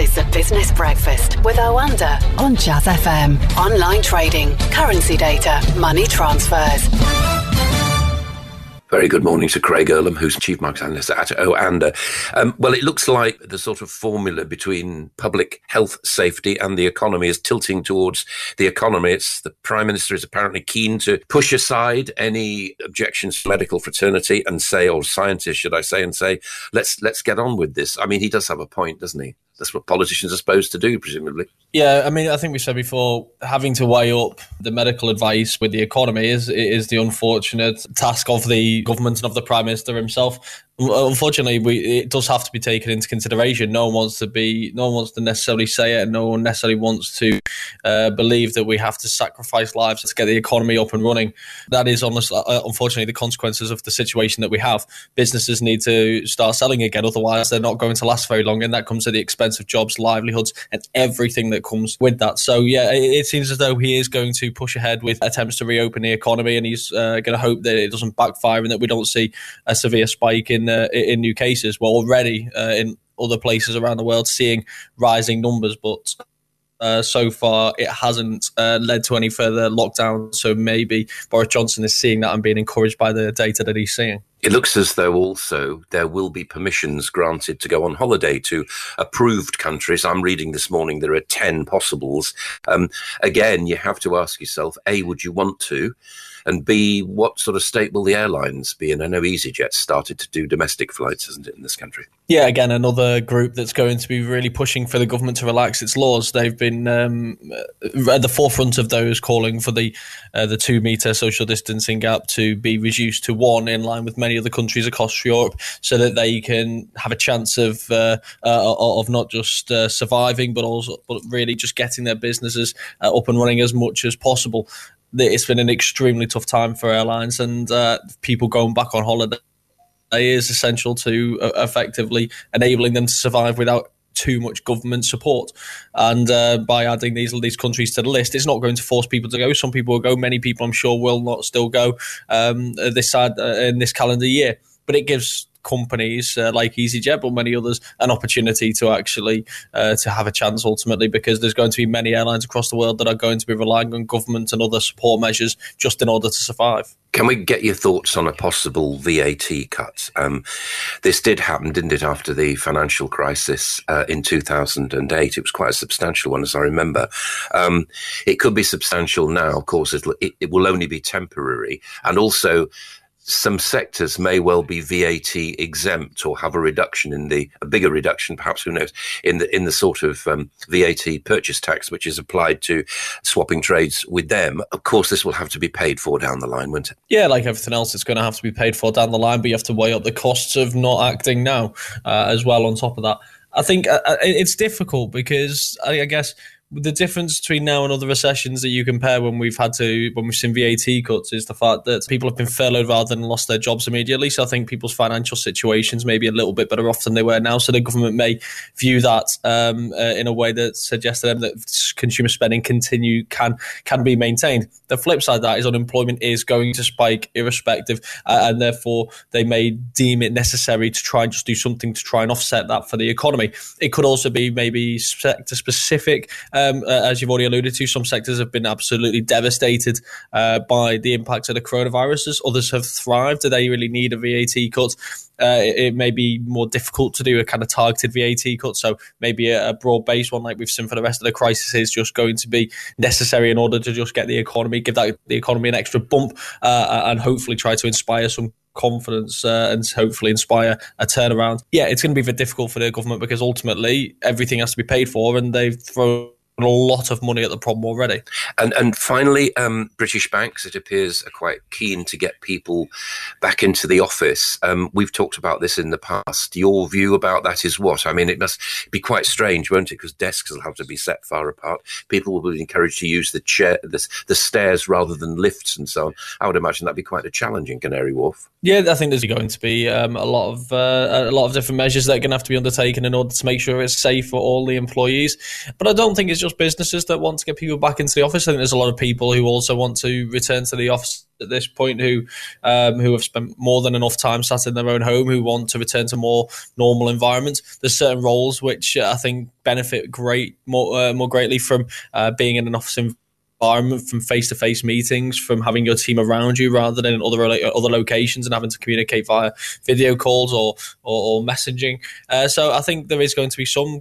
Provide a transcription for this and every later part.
is the Business Breakfast with Oanda on Jazz FM. Online trading, currency data, money transfers. Very good morning to Craig Erlam, who's Chief Market Analyst at Oanda. Um, well, it looks like the sort of formula between public health safety and the economy is tilting towards the economy. It's the Prime Minister is apparently keen to push aside any objections to medical fraternity and say, or scientists, should I say, and say, let's let's get on with this. I mean, he does have a point, doesn't he? That's what politicians are supposed to do, presumably. Yeah, I mean, I think we said before, having to weigh up the medical advice with the economy is is the unfortunate task of the government and of the prime minister himself unfortunately, we it does have to be taken into consideration. No one wants to be, no one wants to necessarily say it, and no one necessarily wants to uh, believe that we have to sacrifice lives to get the economy up and running. That is, honestly, uh, unfortunately, the consequences of the situation that we have. Businesses need to start selling again, otherwise they're not going to last very long, and that comes at the expense of jobs, livelihoods, and everything that comes with that. So, yeah, it, it seems as though he is going to push ahead with attempts to reopen the economy, and he's uh, going to hope that it doesn't backfire and that we don't see a severe spike in uh, in new cases. We're already uh, in other places around the world seeing rising numbers, but uh, so far it hasn't uh, led to any further lockdown. So maybe Boris Johnson is seeing that and being encouraged by the data that he's seeing. It looks as though also there will be permissions granted to go on holiday to approved countries. I'm reading this morning there are 10 possibles. Um, again, you have to ask yourself A, would you want to? And B, what sort of state will the airlines be in? I know EasyJet started to do domestic flights, hasn't it, in this country? Yeah, again, another group that's going to be really pushing for the government to relax its laws. They've been um, at the forefront of those calling for the uh, the two meter social distancing gap to be reduced to one, in line with many other countries across Europe, so that they can have a chance of uh, uh, of not just uh, surviving, but also but really just getting their businesses uh, up and running as much as possible. It's been an extremely tough time for airlines and uh, people going back on holiday is essential to uh, effectively enabling them to survive without too much government support. And uh, by adding these these countries to the list, it's not going to force people to go. Some people will go. Many people, I'm sure, will not still go um, this side uh, in this calendar year. But it gives companies uh, like EasyJet, but many others, an opportunity to actually uh, to have a chance ultimately, because there's going to be many airlines across the world that are going to be relying on government and other support measures just in order to survive. Can we get your thoughts on a possible VAT cut? Um, this did happen, didn't it, after the financial crisis uh, in 2008? It was quite a substantial one, as I remember. Um, it could be substantial now, of course, it, it will only be temporary. And also, some sectors may well be VAT exempt or have a reduction in the a bigger reduction, perhaps who knows, in the in the sort of um, VAT purchase tax which is applied to swapping trades with them. Of course, this will have to be paid for down the line, won't it? Yeah, like everything else, it's going to have to be paid for down the line, but you have to weigh up the costs of not acting now uh, as well. On top of that, I think uh, uh it's difficult because I, I guess the difference between now and other recessions that you compare when we've had to when we've seen VAT cuts is the fact that people have been furloughed rather than lost their jobs immediately. So I think people's financial situations may be a little bit better off than they were now. So the government may view that um, uh, in a way that suggests to them that consumer spending continue can can be maintained. The flip side of that is unemployment is going to spike irrespective, uh, and therefore they may deem it necessary to try and just do something to try and offset that for the economy. It could also be maybe sector specific. Uh, um, uh, as you've already alluded to, some sectors have been absolutely devastated uh, by the impacts of the coronaviruses. Others have thrived. Do they really need a VAT cut? Uh, it, it, may be more difficult to do a kind of targeted VAT cut. So maybe a, a broad based one like we've seen for the rest of the crisis is just going to be necessary in order to just get the economy, give that the economy an extra bump, uh, and hopefully try to inspire some confidence uh, and hopefully inspire a turnaround. Yeah, it's going to be very difficult for the government because ultimately everything has to be paid for, and they've thrown a lot of money at the problem already. And and finally, um, British banks, it appears, are quite keen to get people back into the office. Um, we've talked about this in the past. Your view about that is what? I mean, it must be quite strange, won't it? Because desks will have to be set far apart. People will be encouraged to use the chair, the, the stairs rather than lifts and so on. I would imagine that'd be quite a challenge in Canary Wharf. Yeah, I think there's going to be um, a lot of uh, a lot of different measures that are going to have to be undertaken in order to make sure it's safe for all the employees. But I don't think it's just just businesses that want to get people back into the office. I think there's a lot of people who also want to return to the office at this point who um, who have spent more than enough time sat in their own home who want to return to more normal environments. There's certain roles which I think benefit great more uh, more greatly from uh, being in an office environment, from face to face meetings, from having your team around you rather than in other other locations and having to communicate via video calls or or, or messaging. Uh, so I think there is going to be some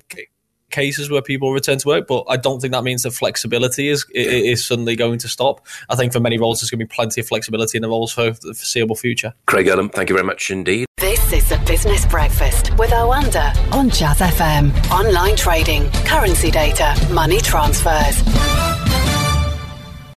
cases where people return to work, but I don't think that means that flexibility is is suddenly going to stop. I think for many roles, there's going to be plenty of flexibility in the roles for the foreseeable future. Craig Erlam, thank you very much indeed. This is the Business Breakfast with Oanda on Jazz FM. Online trading, currency data, money transfers.